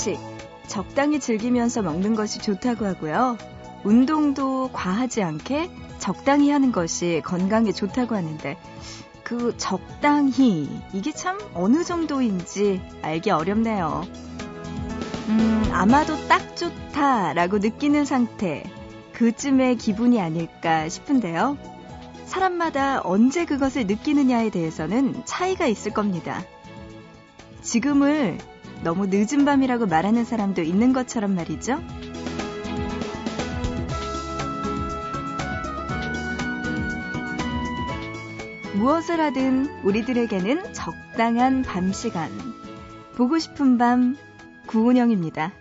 음식 적당히 즐기면서 먹는 것이 좋다고 하고요. 운동도 과하지 않게 적당히 하는 것이 건강에 좋다고 하는데 그 적당히 이게 참 어느 정도인지 알기 어렵네요. 음, 아마도 딱 좋다라고 느끼는 상태 그쯤의 기분이 아닐까 싶은데요. 사람마다 언제 그것을 느끼느냐에 대해서는 차이가 있을 겁니다. 지금을 너무 늦은 밤이라고 말하는 사람도 있는 것처럼 말이죠. 무엇을 하든 우리들에게는 적당한 밤 시간. 보고 싶은 밤 구은영입니다.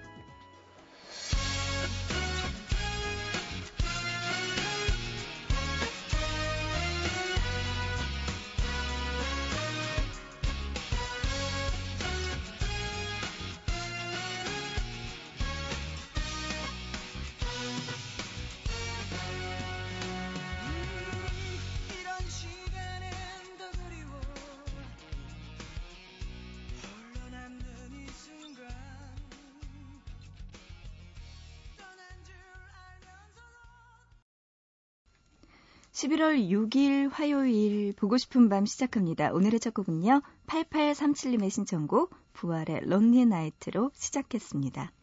11월 6일 화요일 보고 싶은 밤 시작합니다. 오늘의 첫 곡은요. 8837님의 신청곡 부활의 lonely night로 시작했습니다.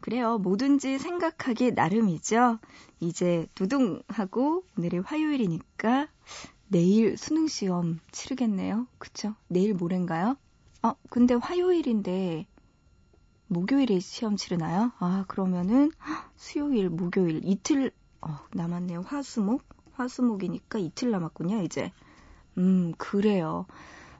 그래요. 뭐든지 생각하기 나름이죠. 이제 두둥하고 오늘이 화요일이니까 내일 수능 시험 치르겠네요. 그쵸? 내일 모레인가요? 어, 근데 화요일인데 목요일에 시험 치르나요? 아, 그러면은 수요일, 목요일 이틀 어, 남았네요. 화수목? 화수목이니까 이틀 남았군요, 이제. 음, 그래요.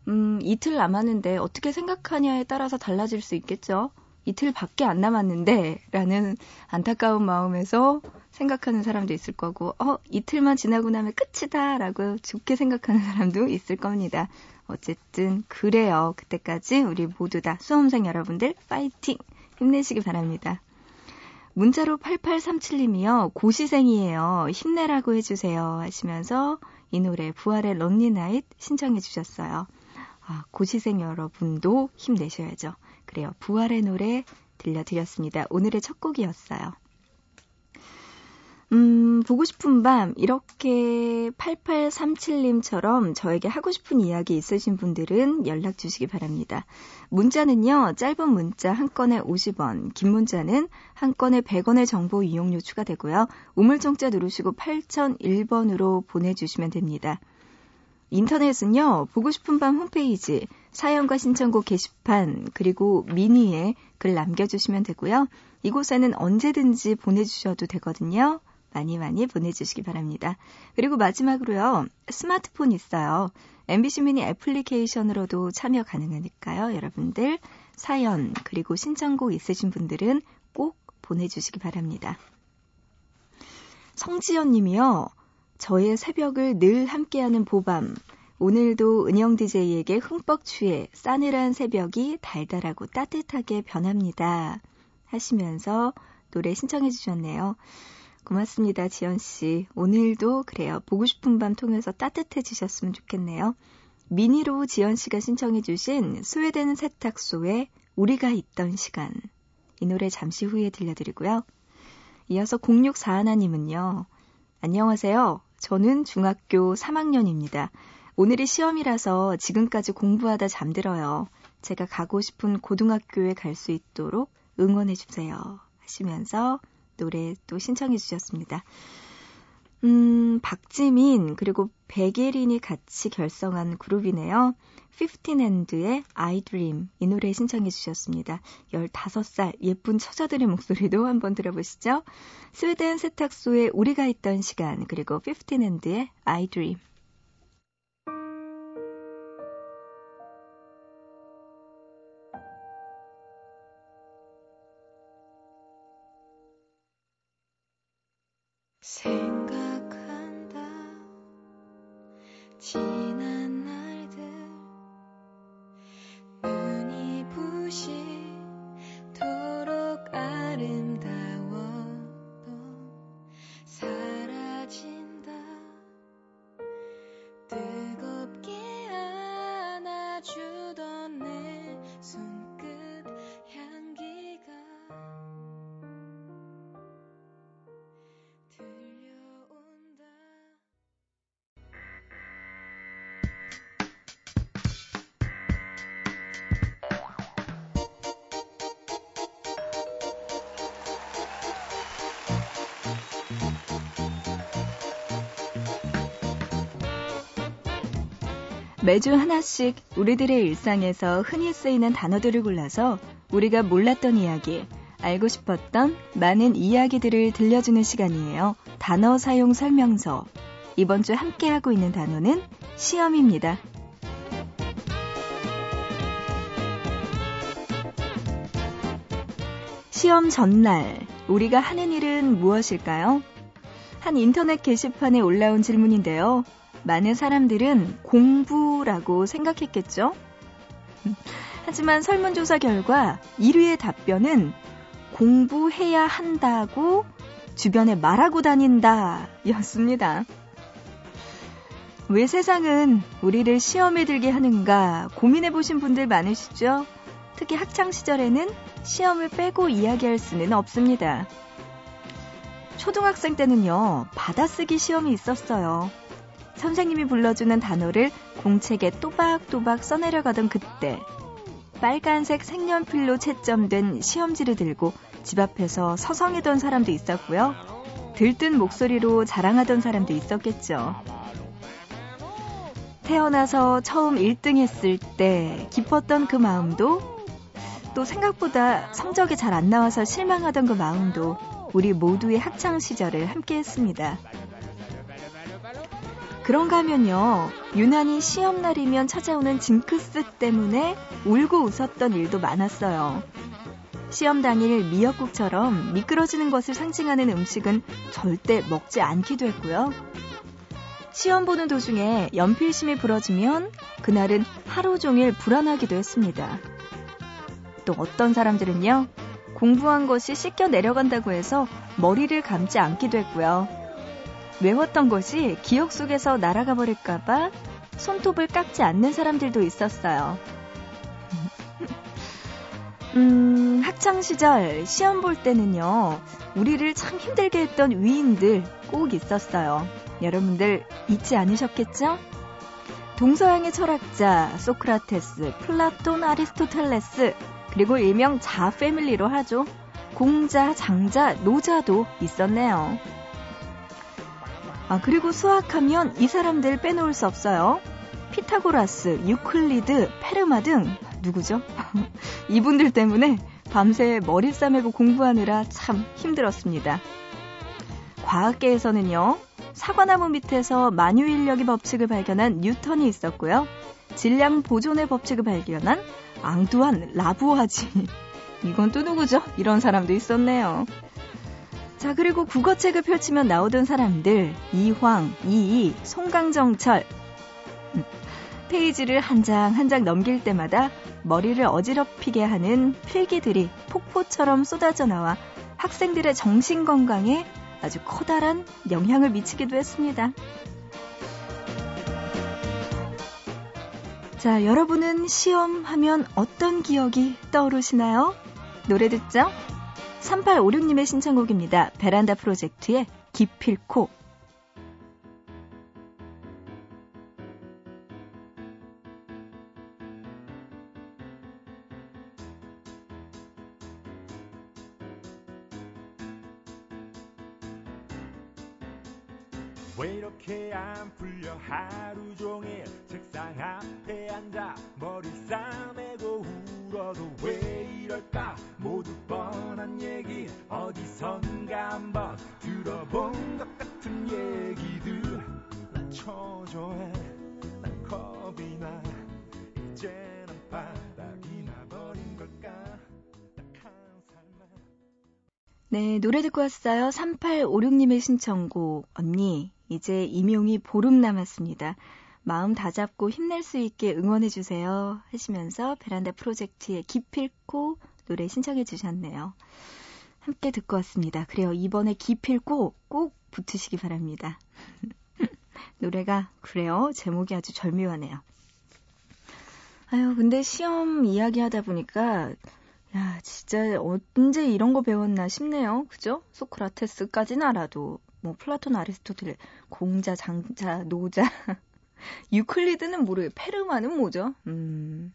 음, 이틀 남았는데 어떻게 생각하냐에 따라서 달라질 수 있겠죠? 이틀밖에 안 남았는데, 라는 안타까운 마음에서 생각하는 사람도 있을 거고, 어, 이틀만 지나고 나면 끝이다, 라고 좋게 생각하는 사람도 있을 겁니다. 어쨌든, 그래요. 그때까지 우리 모두 다 수험생 여러분들, 파이팅! 힘내시기 바랍니다. 문자로 8837님이요. 고시생이에요. 힘내라고 해주세요. 하시면서 이 노래 부활의 Lonely Night 신청해 주셨어요. 아, 고시생 여러분도 힘내셔야죠. 그래요. 부활의 노래 들려드렸습니다. 오늘의 첫 곡이었어요. 음, 보고 싶은 밤, 이렇게 8837님처럼 저에게 하고 싶은 이야기 있으신 분들은 연락 주시기 바랍니다. 문자는요, 짧은 문자 한 건에 50원, 긴 문자는 한 건에 100원의 정보 이용료 추가되고요. 우물정자 누르시고 8001번으로 보내주시면 됩니다. 인터넷은요, 보고 싶은 밤 홈페이지, 사연과 신청곡 게시판, 그리고 미니에 글 남겨주시면 되고요. 이곳에는 언제든지 보내주셔도 되거든요. 많이 많이 보내주시기 바랍니다. 그리고 마지막으로요, 스마트폰 있어요. MBC 미니 애플리케이션으로도 참여 가능하니까요. 여러분들 사연, 그리고 신청곡 있으신 분들은 꼭 보내주시기 바랍니다. 성지연 님이요. 저의 새벽을 늘 함께하는 보밤. 오늘도 은영 DJ에게 흠뻑 취해 싸늘한 새벽이 달달하고 따뜻하게 변합니다. 하시면서 노래 신청해 주셨네요. 고맙습니다, 지연 씨. 오늘도 그래요. 보고 싶은 밤 통해서 따뜻해지셨으면 좋겠네요. 미니로 지연 씨가 신청해 주신 스웨덴 세탁소에 우리가 있던 시간. 이 노래 잠시 후에 들려드리고요. 이어서 0641님은요. 안녕하세요. 저는 중학교 3학년입니다. 오늘이 시험이라서 지금까지 공부하다 잠들어요. 제가 가고 싶은 고등학교에 갈 수 있도록 응원해 주세요. 하시면서 노래 또 신청해 주셨습니다. 음, 박지민 그리고 백예린이 같이 결성한 그룹이네요. 15&의 I Dream 이 노래 신청해 주셨습니다. 15살 예쁜 처자들의 목소리도 한번 들어보시죠. 스웨덴 세탁소에 우리가 있던 시간 그리고 15&의 I Dream sing. 매주 하나씩 우리들의 일상에서 흔히 쓰이는 단어들을 골라서 우리가 몰랐던 이야기, 알고 싶었던 많은 이야기들을 들려주는 시간이에요. 단어 사용 설명서. 이번 주 함께하고 있는 단어는 시험입니다. 시험 전날, 우리가 하는 일은 무엇일까요? 한 인터넷 게시판에 올라온 질문인데요. 많은 사람들은 공부라고 생각했겠죠? 하지만 설문조사 결과 1위의 답변은 공부해야 한다고 주변에 말하고 다닌다 였습니다. 왜 세상은 우리를 시험에 들게 하는가 고민해 보신 분들 많으시죠? 특히 학창 시절에는 시험을 빼고 이야기할 수는 없습니다. 초등학생 때는요, 받아쓰기 시험이 있었어요. 선생님이 불러주는 단어를 공책에 또박또박 써내려가던 그때, 빨간색 색연필로 채점된 시험지를 들고 집 앞에서 서성이던 사람도 있었고요. 들뜬 목소리로 자랑하던 사람도 있었겠죠. 태어나서 처음 1등 했을 때 기뻤던 그 마음도 또 생각보다 성적이 잘 안 나와서 실망하던 그 마음도 우리 모두의 학창 시절을 함께 했습니다. 그런가 하면요, 유난히 시험날이면 찾아오는 징크스 때문에 울고 웃었던 일도 많았어요. 시험 당일 미역국처럼 미끄러지는 것을 상징하는 음식은 절대 먹지 않기도 했고요. 시험 보는 도중에 연필심이 부러지면 그날은 하루 종일 불안하기도 했습니다. 또 어떤 사람들은요, 공부한 것이 씻겨 내려간다고 해서 머리를 감지 않기도 했고요. 외웠던 것이 기억 속에서 날아가 버릴까봐 손톱을 깎지 않는 사람들도 있었어요. 음, 학창시절 시험 볼 때는요, 우리를 참 힘들게 했던 위인들 꼭 있었어요. 여러분들 잊지 않으셨겠죠? 동서양의 철학자 소크라테스, 플라톤, 아리스토텔레스, 그리고 일명 자 패밀리로 하죠. 공자, 장자, 노자도 있었네요. 아, 그리고 수학하면 이 사람들 빼놓을 수 없어요. 피타고라스, 유클리드, 페르마 등 누구죠? 이분들 때문에 밤새 머리 싸매고 공부하느라 참 힘들었습니다. 과학계에서는요, 사과나무 밑에서 만유인력의 법칙을 발견한 뉴턴이 있었고요. 질량 보존의 법칙을 발견한 앙두안 라부아지. 이건 또 누구죠? 이런 사람도 있었네요. 자, 그리고 국어책을 펼치면 나오던 사람들, 이황, 이이, 송강정철. 음, 페이지를 한장 한 장 넘길 때마다 머리를 어지럽히게 하는 필기들이 폭포처럼 쏟아져 나와 학생들의 정신 건강에 아주 커다란 영향을 미치기도 했습니다. 자, 여러분은 시험 하면 어떤 기억이 떠오르시나요? 노래 듣죠? 3856님의 신청곡입니다. 베란다 프로젝트의 기필코. 왜 이렇게 안 풀려? 하루 종일 책상 앞에 앉아 머리 싸매고 울어도 왜 이럴까? 모두 뻔 한 얘기 어디선가 한번 들어본 것 같은 얘기들. 난 초조해 난 겁이 나. 이제는 바닥이 나버린 걸까? 네 노래 듣고 왔어요. 3856님의 신청곡. 언니 이제 임용이 보름 남았습니다. 마음 다잡고 힘낼 수 있게 응원해주세요. 하시면서 베란다 프로젝트의 기필코 노래 신청해 주셨네요. 함께 듣고 왔습니다. 그래요. 이번에 기필코 꼭 붙으시기 바랍니다. 노래가 그래요. 제목이 아주 절묘하네요. 아유, 근데 시험 이야기 하다 보니까 야, 진짜 언제 이런 거 배웠나 싶네요. 그죠? 소크라테스까지는 알아도 뭐 플라톤, 아리스토텔, 공자, 장자, 노자, 유클리드는 모르겠 페르마는 뭐죠? 음,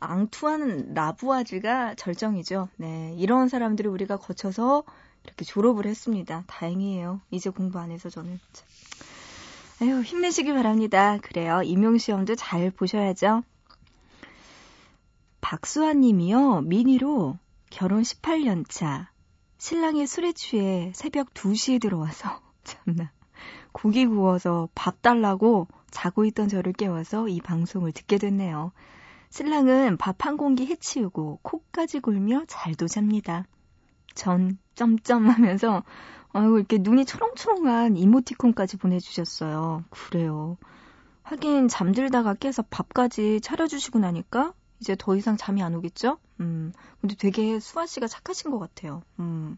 앙투안 라부아지에가 절정이죠. 네, 이런 사람들을 우리가 거쳐서 이렇게 졸업을 했습니다. 다행이에요. 이제 공부 안 해서 저는. 에휴, 힘내시길 바랍니다. 그래요. 임용시험도 잘 보셔야죠. 박수환 님이요. 미니로 결혼 18년 차. 신랑이 술에 취해 새벽 2시에 들어와서 참나. 고기 구워서 밥 달라고 자고 있던 저를 깨워서 이 방송을 듣게 됐네요. 신랑은 밥 한 공기 해치우고 코까지 골며 잘도 잡니다. 전 점점 하면서 아이고 이렇게 눈이 초롱초롱한 이모티콘까지 보내주셨어요. 그래요. 하긴 잠들다가 깨서 밥까지 차려주시고 나니까 이제 더 이상 잠이 안 오겠죠? 음, 근데 되게 수아 씨가 착하신 것 같아요. 음,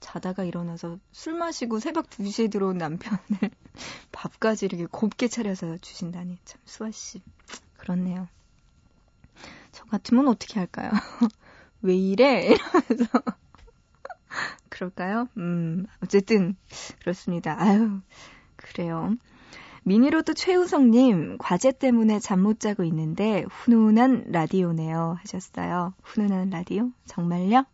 자다가 일어나서 술 마시고 새벽 2시에 들어온 남편을 밥까지 이렇게 곱게 차려서 주신다니. 참, 수아 씨. 그렇네요. 저 같으면 어떻게 할까요? 왜 이래? 이러면서. 그럴까요? 음, 어쨌든, 그렇습니다. 아유, 그래요. 미니로또 최우성님, 과제 때문에 잠 못 자고 있는데, 훈훈한 라디오네요. 하셨어요. 훈훈한 라디오? 정말요?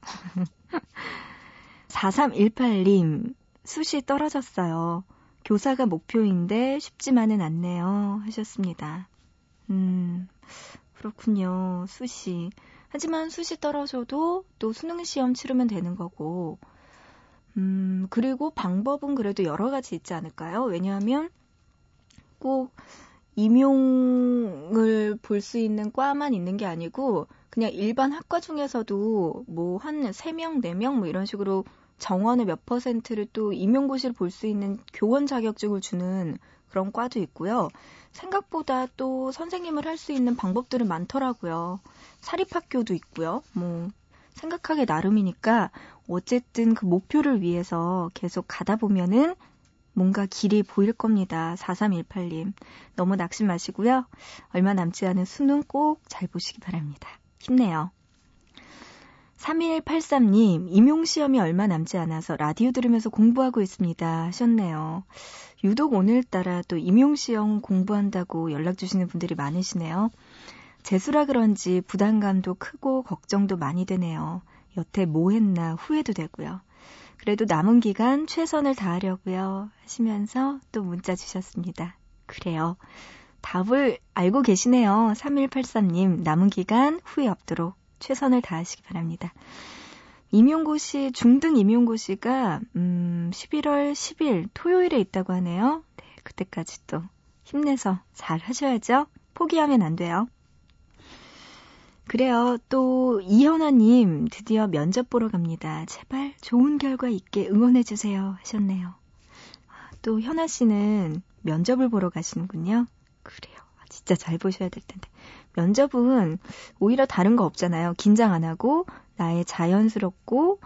4318님, 수시 떨어졌어요. 교사가 목표인데 쉽지만은 않네요. 하셨습니다. 음, 그렇군요. 수시. 하지만 수시 떨어져도 또 수능 시험 치르면 되는 거고, 음, 그리고 방법은 그래도 여러 가지 있지 않을까요? 왜냐하면 꼭 임용을 볼 수 있는 과만 있는 게 아니고, 그냥 일반 학과 중에서도 뭐 한 3명, 4명 뭐 이런 식으로 정원의 몇 퍼센트를 또 임용고시를 볼 수 있는 교원 자격증을 주는 그런 과도 있고요. 생각보다 또 선생님을 할 수 있는 방법들은 많더라고요. 사립학교도 있고요. 뭐 생각하기 나름이니까 어쨌든 그 목표를 위해서 계속 가다 보면은 뭔가 길이 보일 겁니다. 4318님. 너무 낙심 마시고요. 얼마 남지 않은 수능 꼭 잘 보시기 바랍니다. 힘내요. 3183님, 임용시험이 얼마 남지 않아서 라디오 들으면서 공부하고 있습니다. 하셨네요. 유독 오늘따라 또 임용시험 공부한다고 연락 주시는 분들이 많으시네요. 재수라 그런지 부담감도 크고 걱정도 많이 되네요. 여태 뭐 했나 후회도 되고요. 그래도 남은 기간 최선을 다하려고요. 하시면서 또 문자 주셨습니다. 그래요. 답을 알고 계시네요. 3183님, 남은 기간 후회 없도록 최선을 다하시기 바랍니다. 임용고시, 중등 임용고시가, 음, 11월 10일 토요일에 있다고 하네요. 네, 그때까지 또 힘내서 잘 하셔야죠. 포기하면 안 돼요. 그래요. 또 이현아님 드디어 면접 보러 갑니다. 제발 좋은 결과 있게 응원해 주세요 하셨네요. 또 현아 씨는 면접을 보러 가시는군요. 그래요. 아, 진짜 잘 보셔야 될 텐데. 면접은 오히려 다른 거 없잖아요. 긴장 안 하고 나의 자연스럽고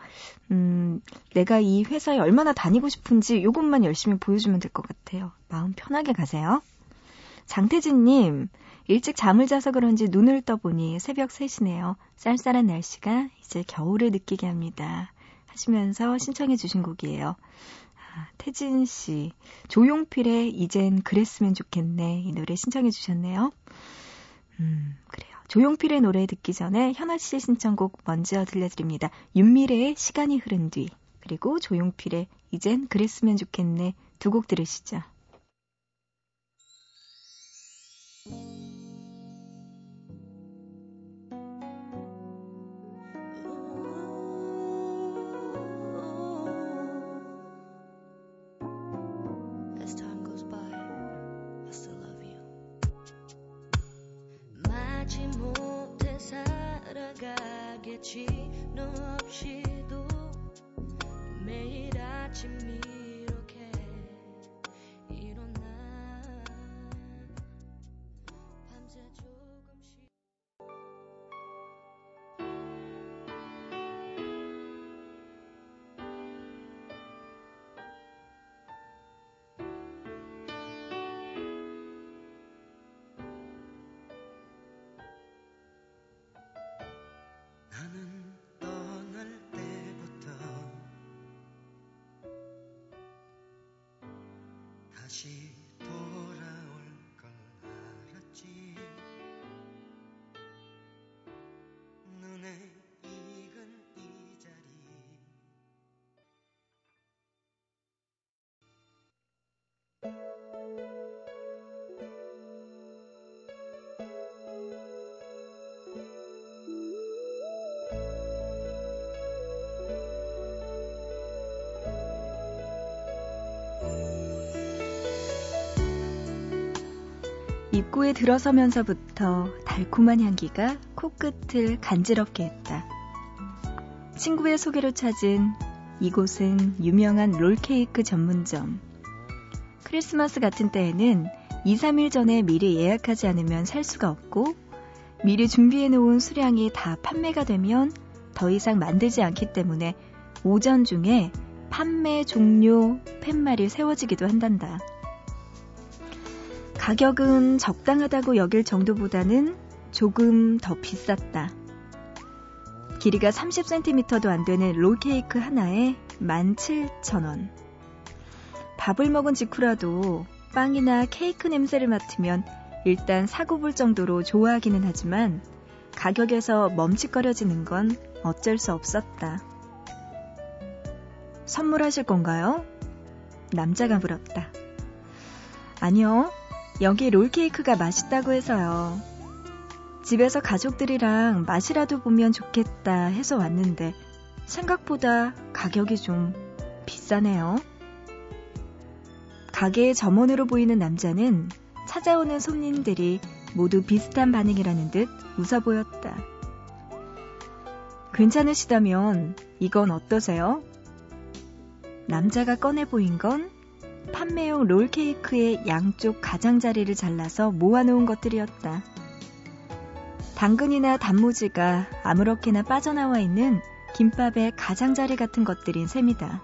음, 내가 이 회사에 얼마나 다니고 싶은지 이것만 열심히 보여주면 될 것 같아요. 마음 편하게 가세요. 장태진 님, 일찍 잠을 자서 그런지 눈을 떠보니 새벽 3시네요. 쌀쌀한 날씨가 이제 겨울을 느끼게 합니다. 하시면서 신청해 주신 곡이에요. 아, 태진 씨, 조용필의 이젠 그랬으면 좋겠네. 이 노래 신청해 주셨네요. 음, 그래요. 조용필의 노래 듣기 전에 현아 씨의 신청곡 먼저 들려드립니다. 윤미래의 시간이 흐른 뒤, 그리고 조용필의 이젠 그랬으면 좋겠네 두 곡 들으시죠. 너 없이도 매일 아침 이 다 입구에 들어서면서부터 달콤한 향기가 코끝을 간지럽게 했다. 친구의 소개로 찾은 이곳은 유명한 롤케이크 전문점. 크리스마스 같은 때에는 2, 3일 전에 미리 예약하지 않으면 살 수가 없고 미리 준비해 놓은 수량이 다 판매가 되면 더 이상 만들지 않기 때문에 오전 중에 판매 종료 팻말이 세워지기도 한단다. 가격은 적당하다고 여길 정도보다는 조금 더 비쌌다. 길이가 30cm도 안 되는 롤케이크 하나에 17,000원. 밥을 먹은 직후라도 빵이나 케이크 냄새를 맡으면 일단 사고 볼 정도로 좋아하기는 하지만 가격에서 멈칫거려지는 건 어쩔 수 없었다. 선물하실 건가요? 남자가 물었다. 아니요. 여기 롤케이크가 맛있다고 해서요. 집에서 가족들이랑 맛이라도 보면 좋겠다 해서 왔는데 생각보다 가격이 좀 비싸네요. 가게의 점원으로 보이는 남자는 찾아오는 손님들이 모두 비슷한 반응이라는 듯 웃어 보였다. 괜찮으시다면 이건 어떠세요? 남자가 꺼내 보인 건 판매용 롤케이크의 양쪽 가장자리를 잘라서 모아놓은 것들이었다. 당근이나 단무지가 아무렇게나 빠져나와 있는 김밥의 가장자리 같은 것들인 셈이다.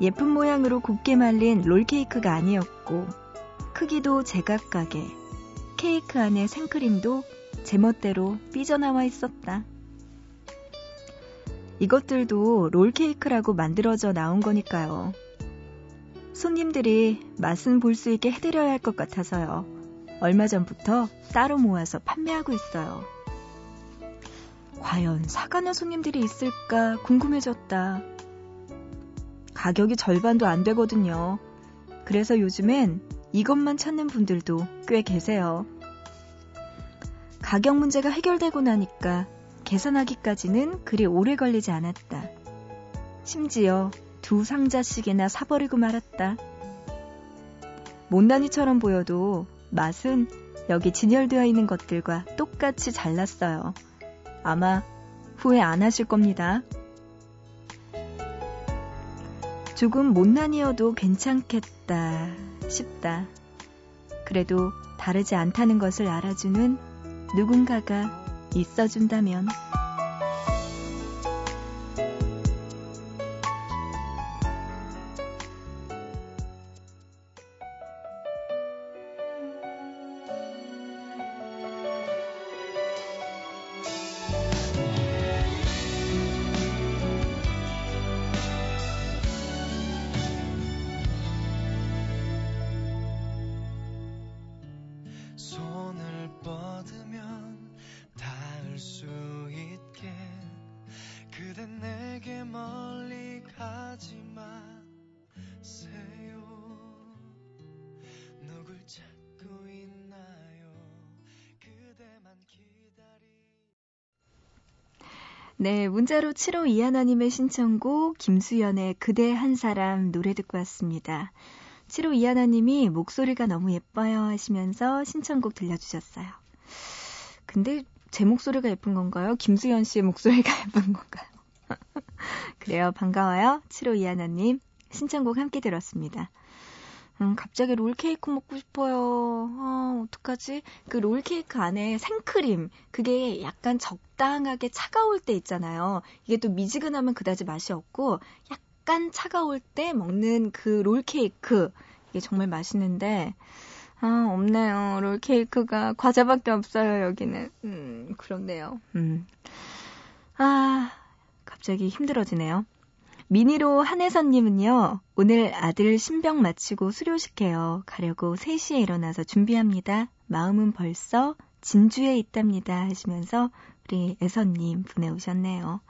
예쁜 모양으로 곱게 말린 롤케이크가 아니었고, 크기도 제각각에, 케이크 안에 생크림도 제멋대로 삐져나와 있었다. 이것들도 롤케이크라고 만들어져 나온 거니까요. 손님들이 맛은 볼 수 있게 해드려야 할 것 같아서요. 얼마 전부터 따로 모아서 판매하고 있어요. 과연 사가는 손님들이 있을까 궁금해졌다. 가격이 절반도 안 되거든요. 그래서 요즘엔 이것만 찾는 분들도 꽤 계세요. 가격 문제가 해결되고 나니까 계산하기까지는 그리 오래 걸리지 않았다. 심지어 두 상자씩이나 사버리고 말았다. 못난이처럼 보여도 맛은 여기 진열되어 있는 것들과 똑같이 잘났어요. 아마 후회 안 하실 겁니다. 조금 못난이어도 괜찮겠다 싶다. 그래도 다르지 않다는 것을 알아주는 누군가가 있어준다면. 네, 문자로 7호 이하나님의 신청곡 김수연의 그대 한 사람 노래 듣고 왔습니다. 7호 이하나님이 목소리가 너무 예뻐요 하시면서 신청곡 들려주셨어요. 근데 제 목소리가 예쁜 건가요? 김수연 씨의 목소리가 예쁜 건가요? 그래요, 반가워요. 7호 이하나님 신청곡 함께 들었습니다. 음, 갑자기 롤케이크 먹고 싶어요. 아, 어떡하지? 그 롤케이크 안에 생크림, 그게 약간 적당하게 차가울 때 있잖아요. 이게 또 미지근하면 그다지 맛이 없고, 약간 차가울 때 먹는 그 롤케이크, 이게 정말 맛있는데, 아, 없네요. 롤케이크가 과자밖에 없어요, 여기는. 음, 그렇네요. 음. 아, 갑자기 힘들어지네요. 미니로 한혜선님은요, 오늘 아들 신병 마치고 수료식해요. 가려고 3시에 일어나서 준비합니다. 마음은 벌써 진주에 있답니다. 하시면서 우리 애선님 보내오셨네요.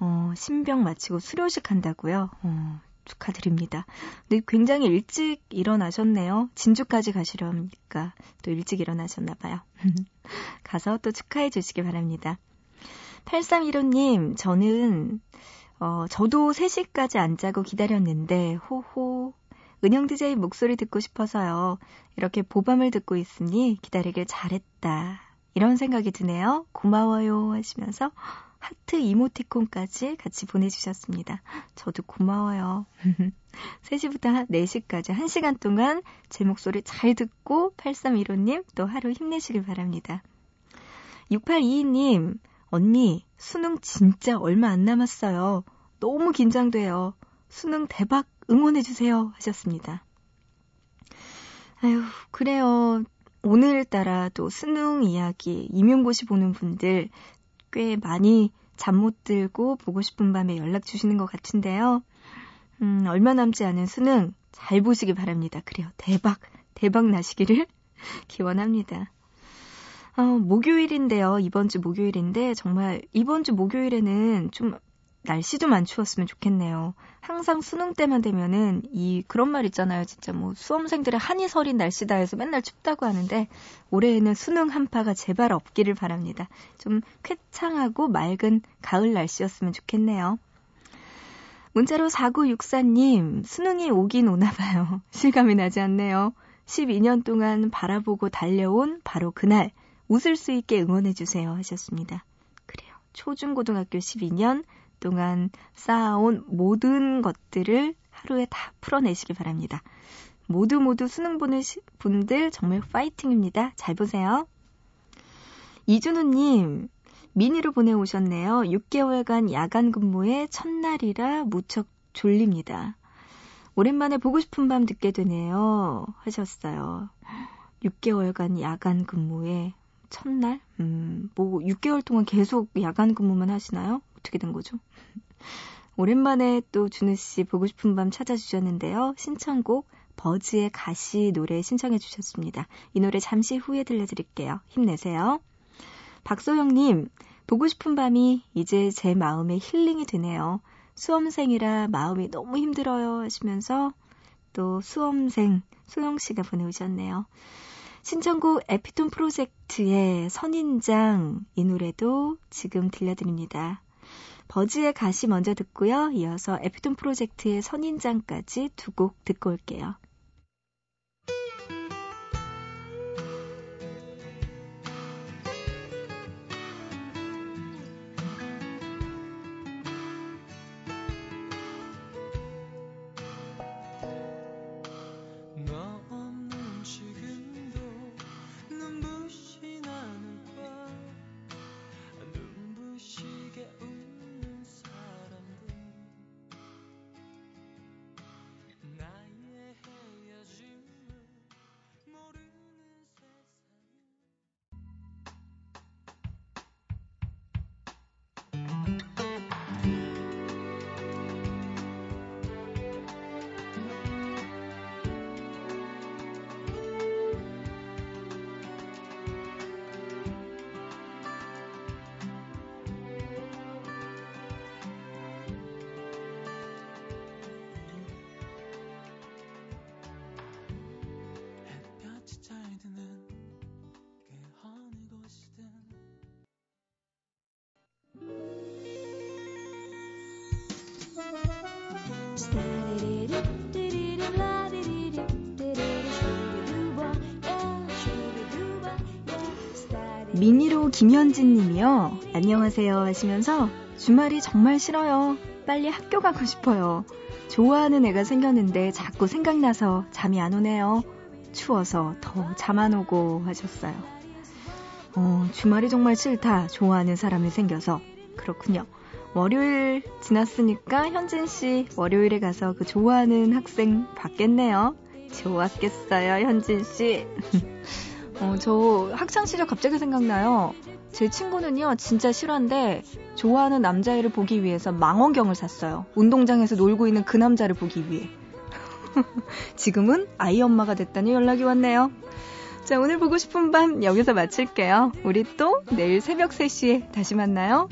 어, 신병 마치고 수료식 한다고요? 어, 축하드립니다. 근데 굉장히 일찍 일어나셨네요. 진주까지 가시려니까 또 일찍 일어나셨나 봐요. 가서 또 축하해 주시기 바랍니다. 8315님, 저는 어, 저도 3시까지 안 자고 기다렸는데, 호호, 은영 DJ 목소리 듣고 싶어서요. 이렇게 보밤을 듣고 있으니 기다리길 잘했다. 이런 생각이 드네요. 고마워요 하시면서 하트 이모티콘까지 같이 보내주셨습니다. 저도 고마워요. 3시부터 4시까지 1시간 동안 제 목소리 잘 듣고 8315님 또 하루 힘내시길 바랍니다. 6822님, 언니, 수능 진짜 얼마 안 남았어요. 너무 긴장돼요. 수능 대박 응원해주세요. 하셨습니다. 아유, 그래요. 오늘따라 또 수능 이야기, 임용고시 보는 분들 꽤 많이 잠 못 들고 보고 싶은 밤에 연락 주시는 것 같은데요. 음, 얼마 남지 않은 수능 잘 보시기 바랍니다. 그래요. 대박, 대박 나시기를 기원합니다. 어, 목요일인데요. 이번 주 목요일인데 정말 이번 주 목요일에는 좀 날씨 좀 안 추웠으면 좋겠네요. 항상 수능 때만 되면은 이 그런 말 있잖아요. 진짜 뭐 수험생들의 한이 서린 날씨다 해서 맨날 춥다고 하는데 올해에는 수능 한파가 제발 없기를 바랍니다. 좀 쾌창하고 맑은 가을 날씨였으면 좋겠네요. 문자로 4964님, 수능이 오긴 오나 봐요. 실감이 나지 않네요. 12년 동안 바라보고 달려온 바로 그날 웃을 수 있게 응원해주세요 하셨습니다. 그래요. 초중고등학교 12년 동안 쌓아온 모든 것들을 하루에 다 풀어내시기 바랍니다. 모두 모두 수능 보는 분들 정말 파이팅입니다. 잘 보세요. 이준우님, 미니로 보내오셨네요. 6개월간 야간 근무의 첫날이라 무척 졸립니다. 오랜만에 보고 싶은 밤 듣게 되네요. 하셨어요. 6개월간 야간 근무의 첫날? 음, 뭐 6개월 동안 계속 야간 근무만 하시나요? 어떻게 된 거죠? 오랜만에 또 준우 씨 보고 싶은 밤 찾아주셨는데요. 신청곡 버즈의 가시 노래 신청해 주셨습니다. 이 노래 잠시 후에 들려드릴게요. 힘내세요. 박소영님, 보고 싶은 밤이 이제 제 마음에 힐링이 되네요. 수험생이라 마음이 너무 힘들어요 하시면서 또 수험생 소영 씨가 보내오셨네요. 신청곡 에피톤 프로젝트의 선인장 이 노래도 지금 들려드립니다. 버즈의 가시 먼저 듣고요. 이어서 에피톤 프로젝트의 선인장까지 두 곡 듣고 올게요. 미니로 김현진 님이요. 안녕하세요 하시면서 주말이 정말 싫어요. 빨리 학교 가고 싶어요. 좋아하는 애가 생겼는데 자꾸 생각나서 잠이 안 오네요. 추워서 더 잠 안 오고 하셨어요. 어, 주말이 정말 싫다. 좋아하는 사람이 생겨서. 그렇군요. 월요일 지났으니까 현진 씨 월요일에 가서 그 좋아하는 학생 받겠네요. 좋았겠어요, 현진 씨. 어, 저 학창 시절 갑자기 생각나요. 제 친구는요, 진짜 실화인데 좋아하는 남자애를 보기 위해서 망원경을 샀어요. 운동장에서 놀고 있는 그 남자를 보기 위해. 지금은 아이 엄마가 됐다니 연락이 왔네요. 자, 오늘 보고 싶은 밤 여기서 마칠게요. 우리 또 내일 새벽 3시에 다시 만나요.